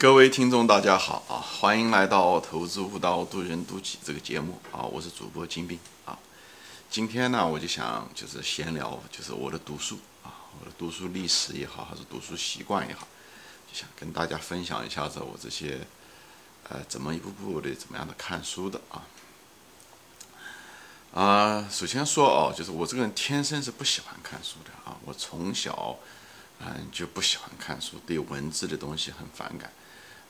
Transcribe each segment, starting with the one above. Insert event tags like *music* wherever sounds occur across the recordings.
各位听众，大家好啊！欢迎来到《投资悟道，渡人渡己》这个节目啊！我是主播金兵啊。今天呢，我就想就是闲聊，就是我的读书啊，我的读书历史也好，还是读书习惯也好，就想跟大家分享一下子我这些呃怎么一步步的怎么样的看书的啊。啊，首先说哦，就是我这个人天生是不喜欢看书的啊，我从小嗯就不喜欢看书，对文字的东西很反感。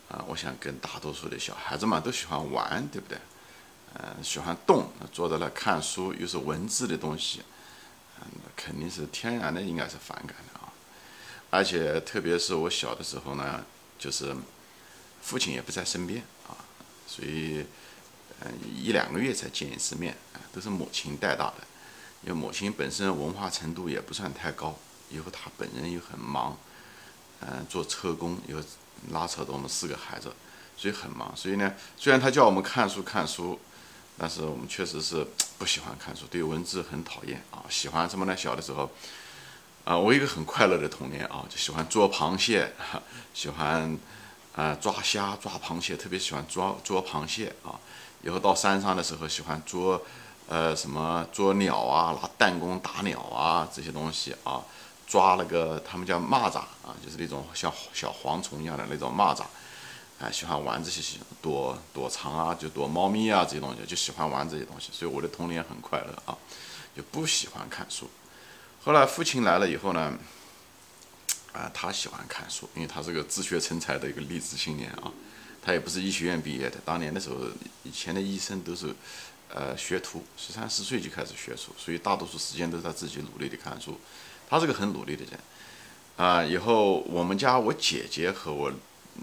啊，我想跟大多数的小孩子嘛都喜欢玩，对不对？嗯，喜欢动，坐在那看书又是文字的东西，嗯，肯定是天然的，应该是反感的啊。而且特别是我小的时候呢，就是父亲也不在身边啊，所以嗯一两个月才见一次面，都是母亲带大的。因为母亲本身文化程度也不算太高，以后她本人又很忙，嗯，做车工又。拉扯着我们四个孩子，所以很忙。所以呢，虽然他叫我们看书看书，但是我们确实是不喜欢看书，对文字很讨厌啊。喜欢什么呢？小的时候，啊，我一个很快乐的童年啊，就喜欢捉螃蟹，*laughs* 喜欢啊抓虾、抓螃蟹，特别喜欢抓捉螃蟹啊。以后到山上的时候，喜欢捉呃什么捉鸟啊，拿弹弓打鸟啊这些东西啊。抓那个他们叫蚂蚱啊，就是那种像小蝗虫一样的那种蚂蚱，啊，喜欢玩这些躲躲藏啊，就躲猫咪啊这些东西，就喜欢玩这些东西，所以我的童年很快乐啊，就不喜欢看书。后来父亲来了以后呢，啊，他喜欢看书，因为他是个自学成才的一个励志青年啊，他也不是医学院毕业的，当年的时候以前的医生都是呃学徒，十三四岁就开始学书，所以大多数时间都是他自己努力的看书。他是个很努力的人，啊，以后我们家我姐姐和我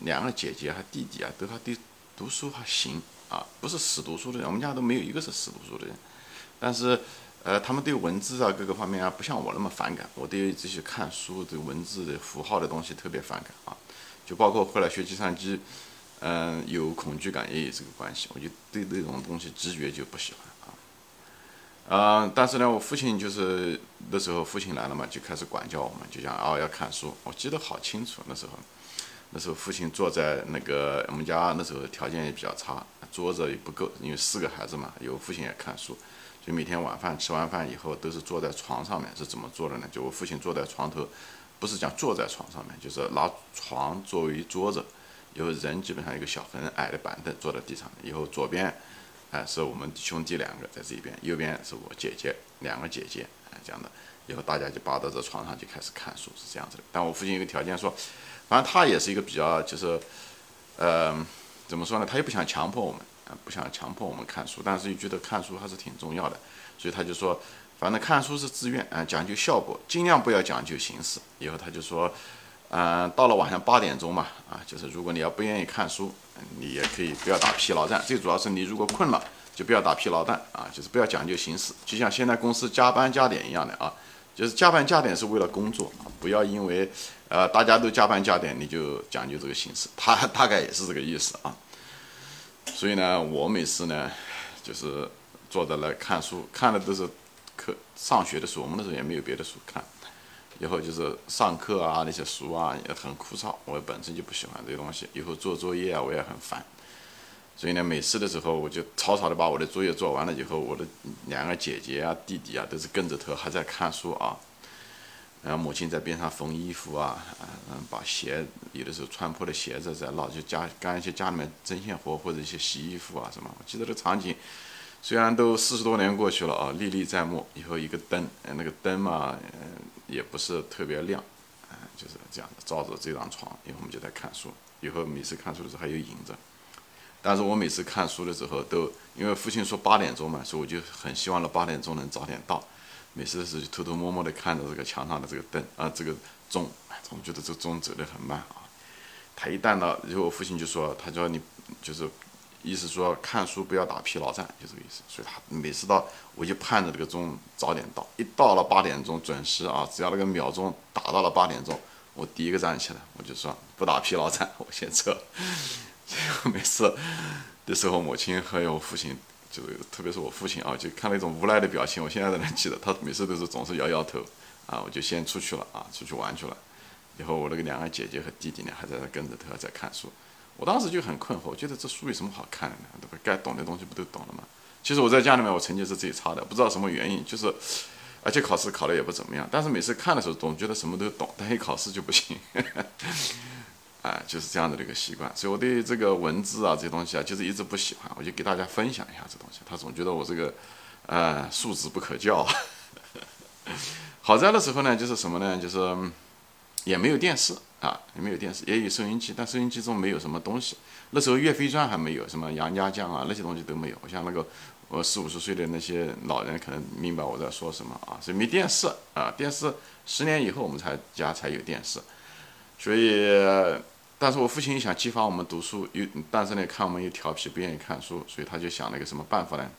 两个姐姐还弟弟啊，都还对读书还行啊，不是死读书的人，我们家都没有一个是死读书的人，但是，呃，他们对文字啊各个方面啊，不像我那么反感，我对这些看书的文字的符号的东西特别反感啊，就包括后来学计算机，嗯，有恐惧感也有这个关系，我就对这种东西直觉就不喜欢。嗯，但是呢，我父亲就是那时候父亲来了嘛，就开始管教我们，就讲哦要看书。我记得好清楚，那时候，那时候父亲坐在那个我们家那时候条件也比较差，桌子也不够，因为四个孩子嘛，有父亲也看书，就每天晚饭吃完饭以后都是坐在床上面，是怎么做的呢？就我父亲坐在床头，不是讲坐在床上面，就是拿床作为桌子，以后人基本上一个小很矮的板凳坐在地上，以后左边。哎，是我们兄弟两个在这边，右边是我姐姐，两个姐姐，哎，这样的，以后大家就扒到这床上就开始看书，是这样子的。但我父亲有个条件说，反正他也是一个比较，就是，呃，怎么说呢？他又不想强迫我们，啊，不想强迫我们看书，但是又觉得看书还是挺重要的，所以他就说，反正看书是自愿，啊，讲究效果，尽量不要讲究形式。以后他就说。嗯，到了晚上八点钟嘛，啊，就是如果你要不愿意看书，你也可以不要打疲劳战。最主要是你如果困了，就不要打疲劳战啊，就是不要讲究形式，就像现在公司加班加点一样的啊，就是加班加点是为了工作，不要因为呃大家都加班加点，你就讲究这个形式，他大概也是这个意思啊。所以呢，我每次呢，就是坐在那看书，看的都是课上学的书，我们那时候也没有别的书看。以后就是上课啊，那些书啊也很枯燥，我本身就不喜欢这些东西。以后做作业啊，我也很烦。所以呢，每次的时候我就草草的把我的作业做完了以后，我的两个姐姐啊、弟弟啊都是跟着头还在看书啊。然后母亲在边上缝衣服啊，嗯，把鞋有的时候穿破的鞋子在捞，就家干一些家里面针线活或者一些洗衣服啊什么。我记得这场景。虽然都四十多年过去了啊，历历在目。以后一个灯，那个灯嘛，也不是特别亮，啊，就是这样的，照着这张床，以后我们就在看书。以后每次看书的时候还有影子，但是我每次看书的时候都，因为父亲说八点钟嘛，所以我就很希望了八点钟能早点到。每次的时候就偷偷摸摸的看着这个墙上的这个灯啊，这个钟，总觉得这钟走得很慢啊。他一旦到，然后我父亲就说，他说你就是。意思说看书不要打疲劳战，就这个意思。所以他每次到，我就盼着这个钟早点到。一到了八点钟准时啊，只要那个秒钟打到了八点钟，我第一个站起来，我就说不打疲劳战，我先撤。*laughs* 每次的时候，母亲还有父亲，就是特别是我父亲啊，就看那种无奈的表情，我现在都能记得。他每次都是总是摇摇头啊，我就先出去了啊，出去玩去了。以后我那个两个姐姐和弟弟呢，还在那跟着他在看书。我当时就很困惑，我觉得这书有什么好看的呢？对吧？该懂的东西不都懂了吗？其实我在家里面，我成绩是最差的，不知道什么原因，就是而且考试考的也不怎么样。但是每次看的时候，总觉得什么都懂，但一考试就不行。*laughs* 啊，就是这样的一个习惯，所以我对这个文字啊这些东西啊，就是一直不喜欢。我就给大家分享一下这东西。他总觉得我这个，呃，素质不可教。*laughs* 好在的时候呢，就是什么呢？就是也没有电视啊，也没有电视，也有收音机，但收音机中没有什么东西。那时候《岳飞传》还没有，什么杨家将啊那些东西都没有。我像那个我四五十岁的那些老人可能明白我在说什么啊，所以没电视啊。电视十年以后我们才家才有电视，所以。但是我父亲想激发我们读书，又但是呢，看我们又调皮，不愿意看书，所以他就想了一个什么办法呢？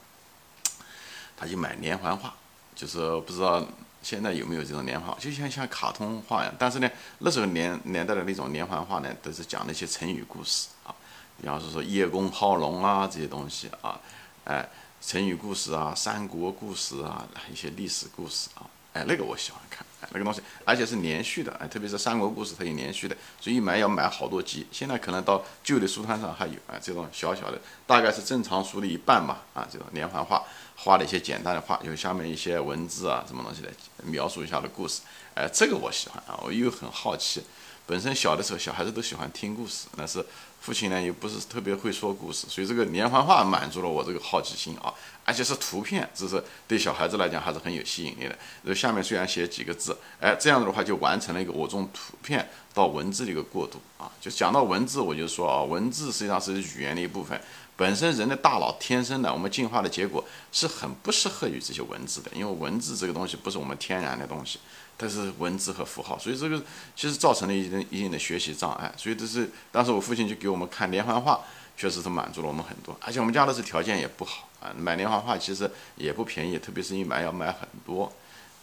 他就买连环画，就是不知道现在有没有这种连环画，就像像卡通画一样。但是呢，那时候年年代的那种连环画呢，都是讲那些成语故事啊，比方说说叶公好龙啊这些东西啊，哎，成语故事啊，三国故事啊，一些历史故事啊。哎，那个我喜欢看，那个东西，而且是连续的，哎，特别是三国故事，它有连续的，所以买要买好多集。现在可能到旧的书摊上还有，啊，这种小小的，大概是正常书的一半吧，啊，这种连环画，画的一些简单的画，有下面一些文字啊，什么东西的描述一下的故事，哎，这个我喜欢啊，我又很好奇。本身小的时候，小孩子都喜欢听故事，但是父亲呢又不是特别会说故事，所以这个连环画满足了我这个好奇心啊，而且是图片，这是对小孩子来讲还是很有吸引力的。然后下面虽然写几个字，哎，这样子的话就完成了一个我从图片到文字的一个过渡啊。就讲到文字，我就说啊，文字实际上是语言的一部分。本身人的大脑天生的，我们进化的结果是很不适合于这些文字的，因为文字这个东西不是我们天然的东西。它是文字和符号，所以这个其实造成了一定一定的学习障碍。所以这是当时我父亲就给我们看连环画，确实是满足了我们很多。而且我们家的是条件也不好啊，买连环画其实也不便宜，特别是一买要买很多，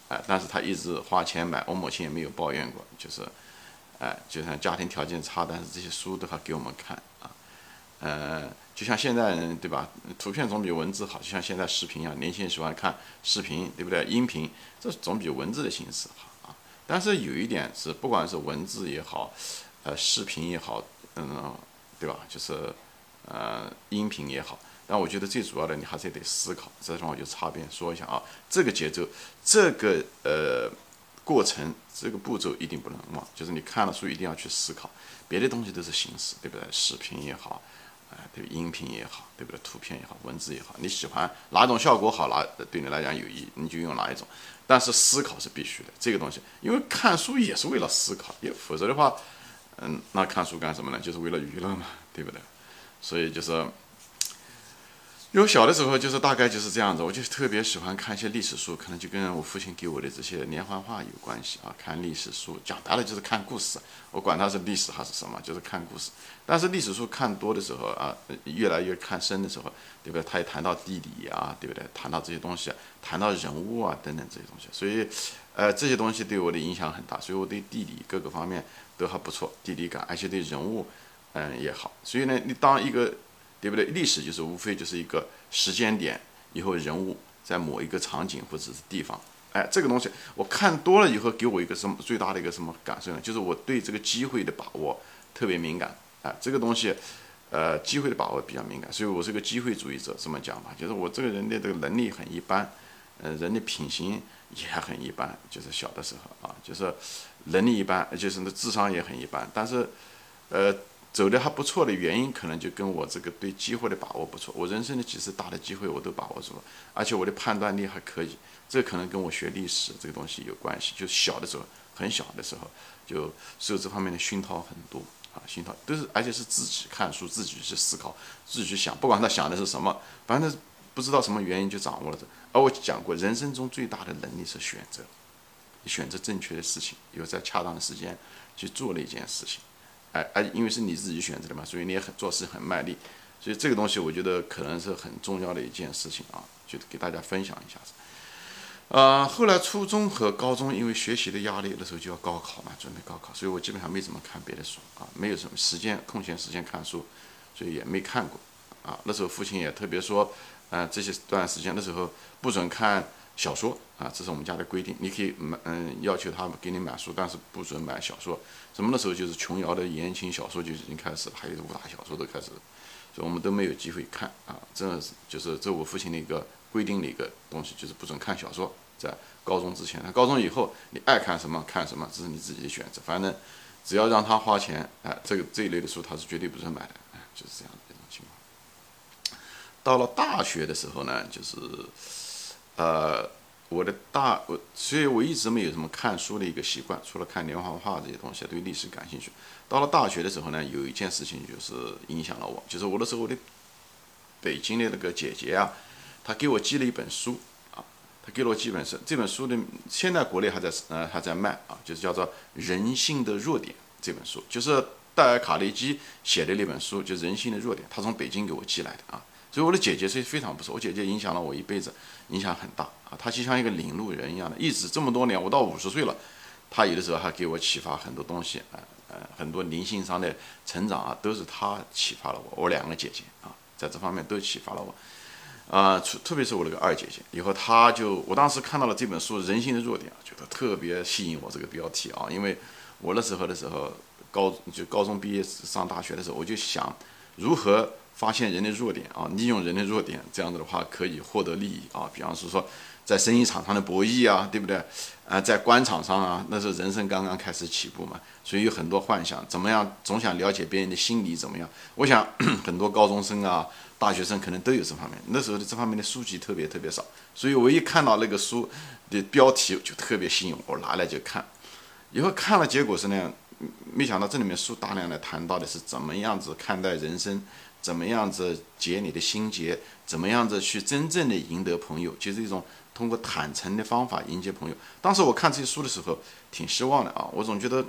哎，但是他一直花钱买，我母亲也没有抱怨过，就是，哎，就像家庭条件差，但是这些书都还给我们看啊，呃。就像现在对吧？图片总比文字好，就像现在视频一样，年轻人喜欢看视频，对不对？音频这总比文字的形式好啊。但是有一点是，不管是文字也好，呃，视频也好，嗯，对吧？就是呃，音频也好，但我觉得最主要的，你还是得思考。这地方我就插边说一下啊，这个节奏，这个呃过程，这个步骤一定不能忘，就是你看了书一定要去思考，别的东西都是形式，对不对？视频也好。哎，对，音频也好，对不对？图片也好，文字也好，你喜欢哪种效果好，哪对你来讲有益，你就用哪一种。但是思考是必须的，这个东西，因为看书也是为了思考，也否则的话，嗯，那看书干什么呢？就是为了娱乐嘛，对不对？所以就是。因为小的时候就是大概就是这样子，我就特别喜欢看一些历史书，可能就跟我父亲给我的这些连环画有关系啊。看历史书，讲白了就是看故事，我管它是历史还是什么，就是看故事。但是历史书看多的时候啊，越来越看深的时候，对不对？他也谈到地理啊，对不对？谈到这些东西，谈到人物啊等等这些东西，所以，呃，这些东西对我的影响很大，所以我对地理各个方面都还不错，地理感，而且对人物，嗯也好。所以呢，你当一个。对不对？历史就是无非就是一个时间点，以后人物在某一个场景或者是地方，哎，这个东西我看多了以后，给我一个什么最大的一个什么感受呢？就是我对这个机会的把握特别敏感，哎，这个东西，呃，机会的把握比较敏感，所以我是个机会主义者，这么讲吧，就是我这个人的这个能力很一般，呃，人的品行也很一般，就是小的时候啊，就是能力一般，就是那智商也很一般，但是，呃。走的还不错的原因，可能就跟我这个对机会的把握不错。我人生的几次大的机会我都把握住了，而且我的判断力还可以。这可能跟我学历史这个东西有关系。就小的时候，很小的时候，就受这方面的熏陶很多啊，熏陶都是，而且是自己看书，自己去思考，自己去想，不管他想的是什么，反正不知道什么原因就掌握了这。而我讲过，人生中最大的能力是选择，选择正确的事情，有在恰当的时间去做了一件事情。哎哎，因为是你自己选择的嘛，所以你也很做事很卖力，所以这个东西我觉得可能是很重要的一件事情啊，就给大家分享一下子。呃，后来初中和高中因为学习的压力，那时候就要高考嘛，准备高考，所以我基本上没怎么看别的书啊，没有什么时间空闲时间看书，所以也没看过啊。那时候父亲也特别说，呃，这些段时间的时候不准看小说啊，这是我们家的规定。你可以买，嗯，要求他们给你买书，但是不准买小说。什么的时候就是琼瑶的言情小说就已经开始了，还有武打小说都开始，所以我们都没有机会看啊。这是就是这我父亲的一个规定的一个东西，就是不准看小说。在高中之前，他高中以后你爱看什么看什么，这是你自己的选择。反正只要让他花钱，哎，这个这一类的书他是绝对不准买的，就是这样的一种情况。到了大学的时候呢，就是，呃，我的大我，所以我一直没有什么看书的一个习惯，除了看连环画这些东西，对历史感兴趣。到了大学的时候呢，有一件事情就是影响了我，就是我的时候的北京的那个姐姐啊，她给我寄了一本书。啊，她给了我几本书，这本书的现在国内还在呃还在卖啊，就是叫做《人性的弱点》这本书，就是戴尔·卡内基写的那本书，就《人性的弱点》，他从北京给我寄来的啊。所以我的姐姐是非常不错，我姐姐影响了我一辈子，影响很大啊。她就像一个领路人一样的，一直这么多年，我到五十岁了，她有的时候还给我启发很多东西啊，呃，很多灵性上的成长啊，都是她启发了我。我两个姐姐啊，在这方面都启发了我。啊，特特别是我那个二姐姐，以后她就，我当时看到了这本书《人性的弱点》，觉得特别吸引我这个标题啊，因为我那时候的时候，高就高中毕业上大学的时候，我就想如何发现人的弱点啊，利用人的弱点，这样子的话可以获得利益啊，比方是说在生意场上的博弈啊，对不对？啊，在官场上啊，那时候人生刚刚开始起步嘛，所以有很多幻想，怎么样总想了解别人的心理怎么样？我想 *coughs* 很多高中生啊。大学生可能都有这方面，那时候的这方面的书籍特别特别少，所以我一看到那个书的标题就特别吸引我，我拿来就看。以后看了，结果是那样，没想到这里面书大量的谈到的是怎么样子看待人生，怎么样子解你的心结，怎么样子去真正的赢得朋友，就是一种通过坦诚的方法迎接朋友。当时我看这些书的时候挺失望的啊，我总觉得。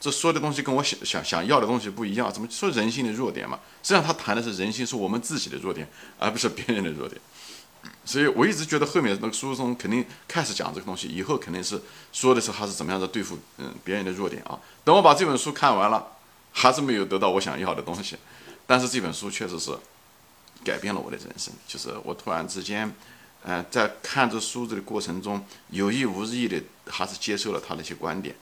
这说的东西跟我想想想要的东西不一样，怎么说人性的弱点嘛？实际上他谈的是人性，是我们自己的弱点，而不是别人的弱点。所以我一直觉得后面那个书中肯定开始讲这个东西，以后肯定是说的是他是怎么样的对付嗯别人的弱点啊。等我把这本书看完了，还是没有得到我想要的东西。但是这本书确实是改变了我的人生，就是我突然之间，呃，在看这书子的过程中，有意无意的还是接受了他那些观点。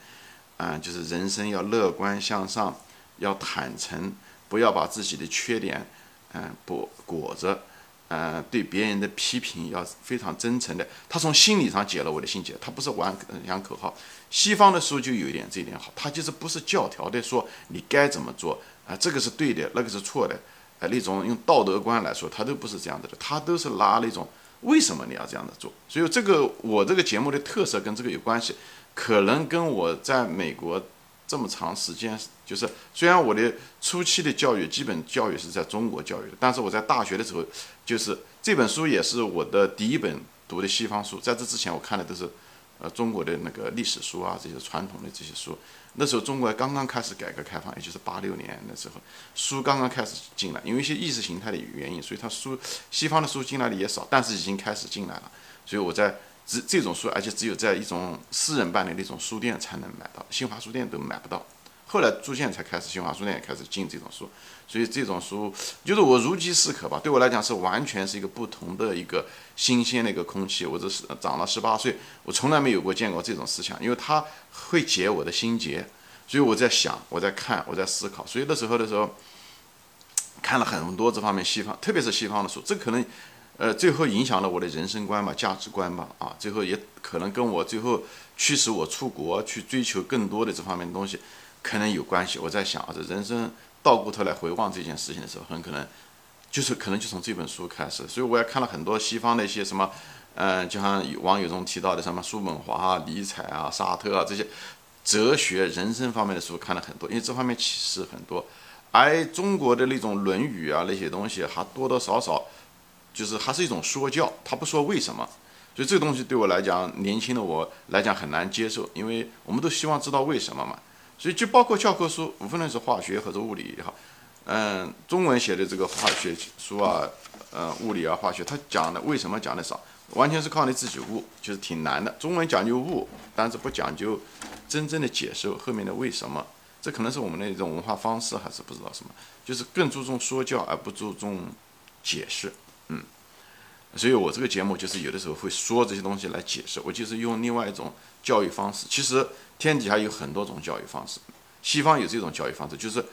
啊，就是人生要乐观向上，要坦诚，不要把自己的缺点，嗯，不裹着，嗯，对别人的批评要非常真诚的。他从心理上解了我的心结，他不是玩讲口号。西方的书就有一点这一点好，他就是不是教条的说你该怎么做啊，这个是对的，那个是错的，啊，那种用道德观来说，他都不是这样子的，他都是拿那种为什么你要这样子做。所以这个我这个节目的特色跟这个有关系。可能跟我在美国这么长时间，就是虽然我的初期的教育基本教育是在中国教育的，但是我在大学的时候，就是这本书也是我的第一本读的西方书。在这之前，我看的都是呃中国的那个历史书啊，这些传统的这些书。那时候中国刚刚开始改革开放，也就是八六年的时候，书刚刚开始进来，因为一些意识形态的原因，所以它书西方的书进来的也少，但是已经开始进来了。所以我在。这这种书，而且只有在一种私人办的那种书店才能买到，新华书店都买不到。后来逐渐才开始，新华书店也开始进这种书，所以这种书就是我如饥似渴吧。对我来讲是完全是一个不同的一个新鲜的一个空气。我这是长了十八岁，我从来没有过见过这种思想，因为它会解我的心结。所以我在想，我在看，我在思考。所以那时候的时候，看了很多这方面西方，特别是西方的书，这可能。呃，最后影响了我的人生观吧，价值观吧，啊，最后也可能跟我最后驱使我出国去追求更多的这方面的东西，可能有关系。我在想啊，这人生倒过头来回望这件事情的时候，很可能就是可能就从这本书开始。所以我也看了很多西方的一些什么，嗯，就像网友中提到的什么叔本华啊、尼采啊、沙特啊这些哲学、人生方面的书看了很多，因为这方面启示很多。而中国的那种《论语》啊那些东西，还多多少少。就是还是一种说教，他不说为什么，所以这个东西对我来讲，年轻的我来讲很难接受，因为我们都希望知道为什么嘛。所以就包括教科书，无论是化学或者物理也好，嗯，中文写的这个化学书啊，呃，物理啊，化学，它讲的为什么讲的少，完全是靠你自己悟，就是挺难的。中文讲究悟，但是不讲究真正的解释后面的为什么，这可能是我们的一种文化方式，还是不知道什么，就是更注重说教而不注重解释。嗯，所以我这个节目就是有的时候会说这些东西来解释，我就是用另外一种教育方式。其实天底下有很多种教育方式，西方有这种教育方式，就是，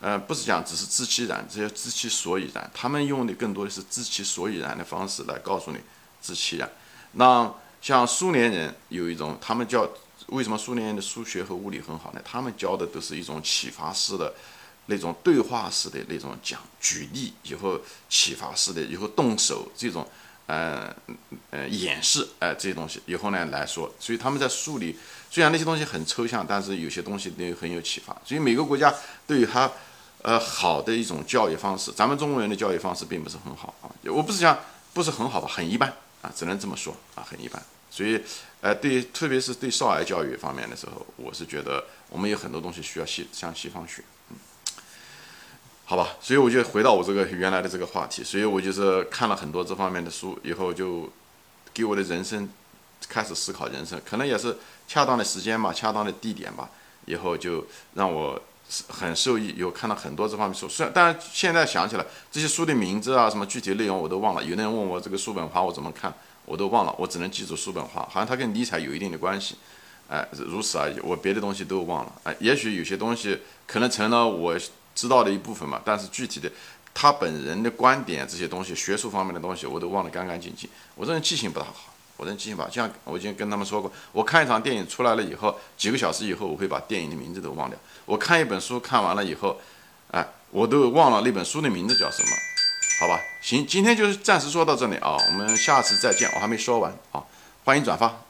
呃，不是讲只是知其然，这些知其所以然。他们用的更多的是知其所以然的方式来告诉你知其然。那像苏联人有一种，他们教为什么苏联人的数学和物理很好呢？他们教的都是一种启发式的。那种对话式的那种讲举例以后启发式的以后动手这种呃呃演示哎这些东西以后呢来说，所以他们在树立虽然那些东西很抽象，但是有些东西都很有启发。所以每个国家对于他呃好的一种教育方式，咱们中国人的教育方式并不是很好啊，我不是讲不是很好吧，很一般啊，只能这么说啊，很一般。所以呃对特别是对少儿教育方面的时候，我是觉得我们有很多东西需要西向西方学。嗯好吧，所以我就回到我这个原来的这个话题，所以我就是看了很多这方面的书以后，就给我的人生开始思考人生，可能也是恰当的时间吧，恰当的地点吧，以后就让我很受益，有看到很多这方面书。虽然，但是现在想起来，这些书的名字啊，什么具体内容我都忘了。有的人问我这个叔本华我怎么看，我都忘了，我只能记住叔本华，好像他跟尼采有一定的关系，哎，如此而已。我别的东西都忘了，哎，也许有些东西可能成了我。知道的一部分嘛，但是具体的他本人的观点这些东西，学术方面的东西我都忘得干干净净。我这人记性不大好，我这人记性不好。像我已经跟他们说过，我看一场电影出来了以后，几个小时以后我会把电影的名字都忘掉。我看一本书看完了以后，哎，我都忘了那本书的名字叫什么，好吧？行，今天就暂时说到这里啊，我们下次再见。我还没说完啊，欢迎转发。